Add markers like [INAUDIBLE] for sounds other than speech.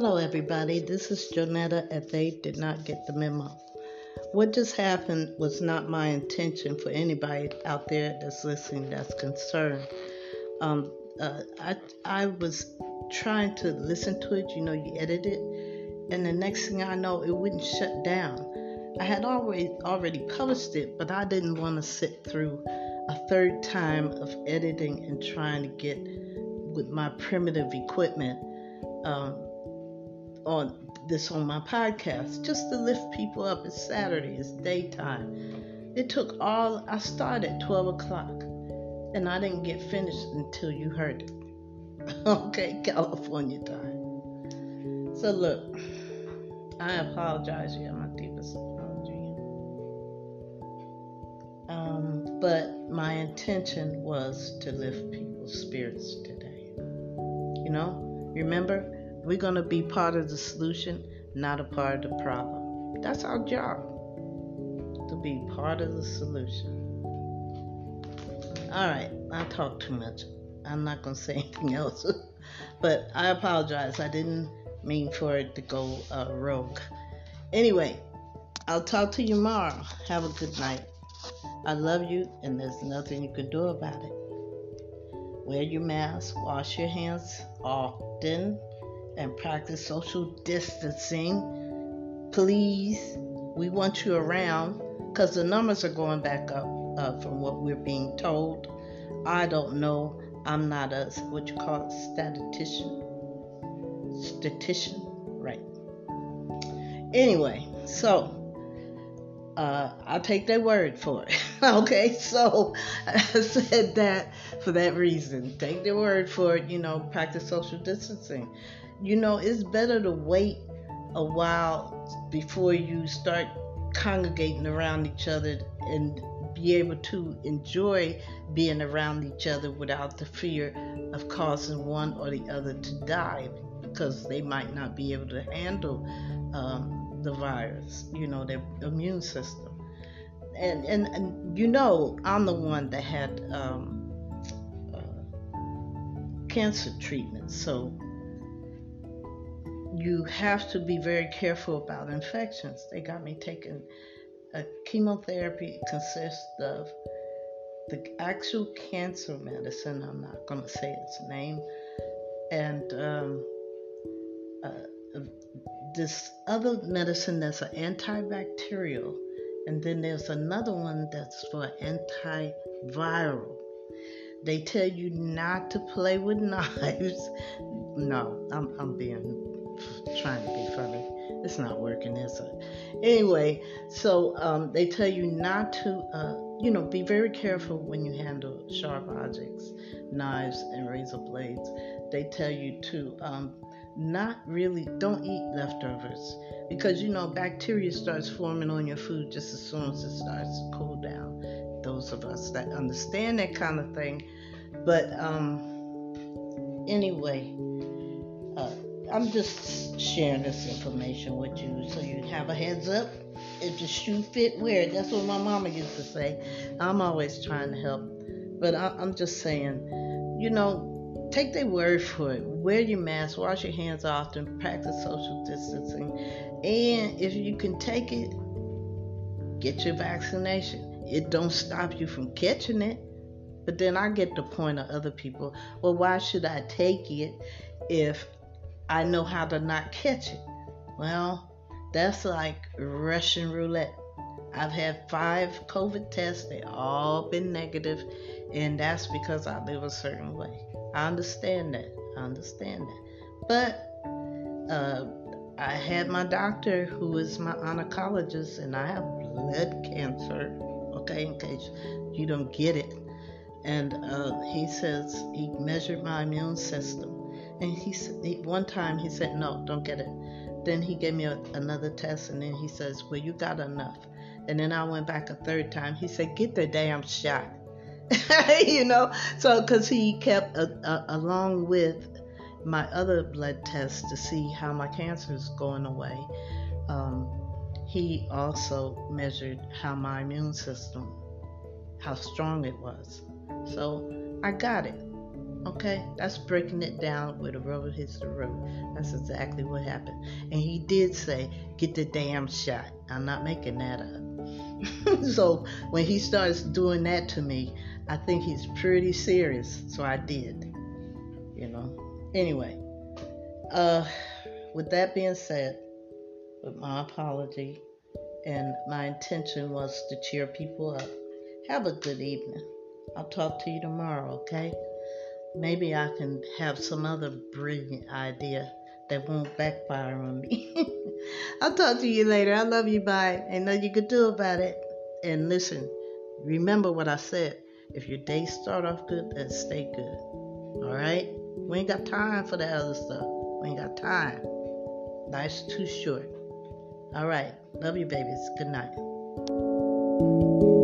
Hello, everybody. This is Jonetta at They Did Not Get the Memo. What just happened was not my intention for anybody out there that's listening that's concerned. Um, uh, I, I was trying to listen to it, you know, you edit it, and the next thing I know, it wouldn't shut down. I had already already published it, but I didn't want to sit through a third time of editing and trying to get with my primitive equipment um, on this on my podcast just to lift people up. It's Saturday, it's daytime. It took all, I started at 12 o'clock and I didn't get finished until you heard it. [LAUGHS] okay, California time. So, look, I apologize. You my deepest apology. Um, but my intention was to lift people's spirits today. You know, remember, we're going to be part of the solution, not a part of the problem. That's our job to be part of the solution. All right, I talk too much. I'm not going to say [LAUGHS] anything else. but I apologize. I didn't mean for it to go uh, rogue. Anyway, I'll talk to you tomorrow. Have a good night. I love you, and there's nothing you can do about it. Wear your mask, wash your hands often, and practice social distancing. Please, we want you around because the numbers are going back up uh, from what we're being told. I don't know. I'm not a what you call it statistician. Statistician, right? Anyway, so uh, I'll take their word for it. [LAUGHS] okay, so [LAUGHS] I said that for that reason. Take their word for it. You know, practice social distancing you know, it's better to wait a while before you start congregating around each other and be able to enjoy being around each other without the fear of causing one or the other to die because they might not be able to handle um, the virus, you know, their immune system. And, and, and you know, I'm the one that had um, uh, cancer treatment, so you have to be very careful about infections. They got me taking a chemotherapy consists of the actual cancer medicine. I'm not going to say its name, and um, uh, this other medicine that's an antibacterial, and then there's another one that's for antiviral. They tell you not to play with [LAUGHS] knives. No, I'm, I'm being trying to be funny. It's not working, is it? Anyway, so um, they tell you not to, uh, you know, be very careful when you handle sharp objects, knives and razor blades. They tell you to um, not really, don't eat leftovers because, you know, bacteria starts forming on your food just as soon as it starts to cool down. Those of us that understand that kind of thing. But um, anyway, I'm just sharing this information with you so you have a heads up. If the shoe fit, wear it. That's what my mama used to say. I'm always trying to help, but I, am just saying, you know, take their word for it. Wear your mask, wash your hands often, practice social distancing, and if you can take it, get your vaccination. It don't stop you from catching it. But then I get the point of other people. Well, why should I take it if I know how to not catch it. Well, that's like Russian roulette. I've had five COVID tests, they all been negative, and that's because I live a certain way. I understand that. I understand that. But uh, I had my doctor who is my oncologist, and I have blood cancer, okay, in case you don't get it. And uh, he says he measured my immune system and he said, one time he said, no, don't get it. Then he gave me a, another test, and then he says, well, you got enough. And then I went back a third time. He said, get the damn shot. [LAUGHS] you know, so because he kept a, a, along with my other blood tests to see how my cancer is going away. Um, he also measured how my immune system, how strong it was. So I got it. Okay, that's breaking it down where the rubber hits the road. That's exactly what happened. And he did say, get the damn shot. I'm not making that up. [LAUGHS] so when he starts doing that to me, I think he's pretty serious. So I did. You know. Anyway, uh, with that being said, with my apology, and my intention was to cheer people up. Have a good evening. I'll talk to you tomorrow, okay? Maybe I can have some other brilliant idea that won't backfire on me. [LAUGHS] I'll talk to you later. I love you. Bye. Ain't nothing you could do about it. And listen, remember what I said. If your day start off good, then stay good. All right? We ain't got time for the other stuff. We ain't got time. Life's too short. All right. Love you, babies. Good night.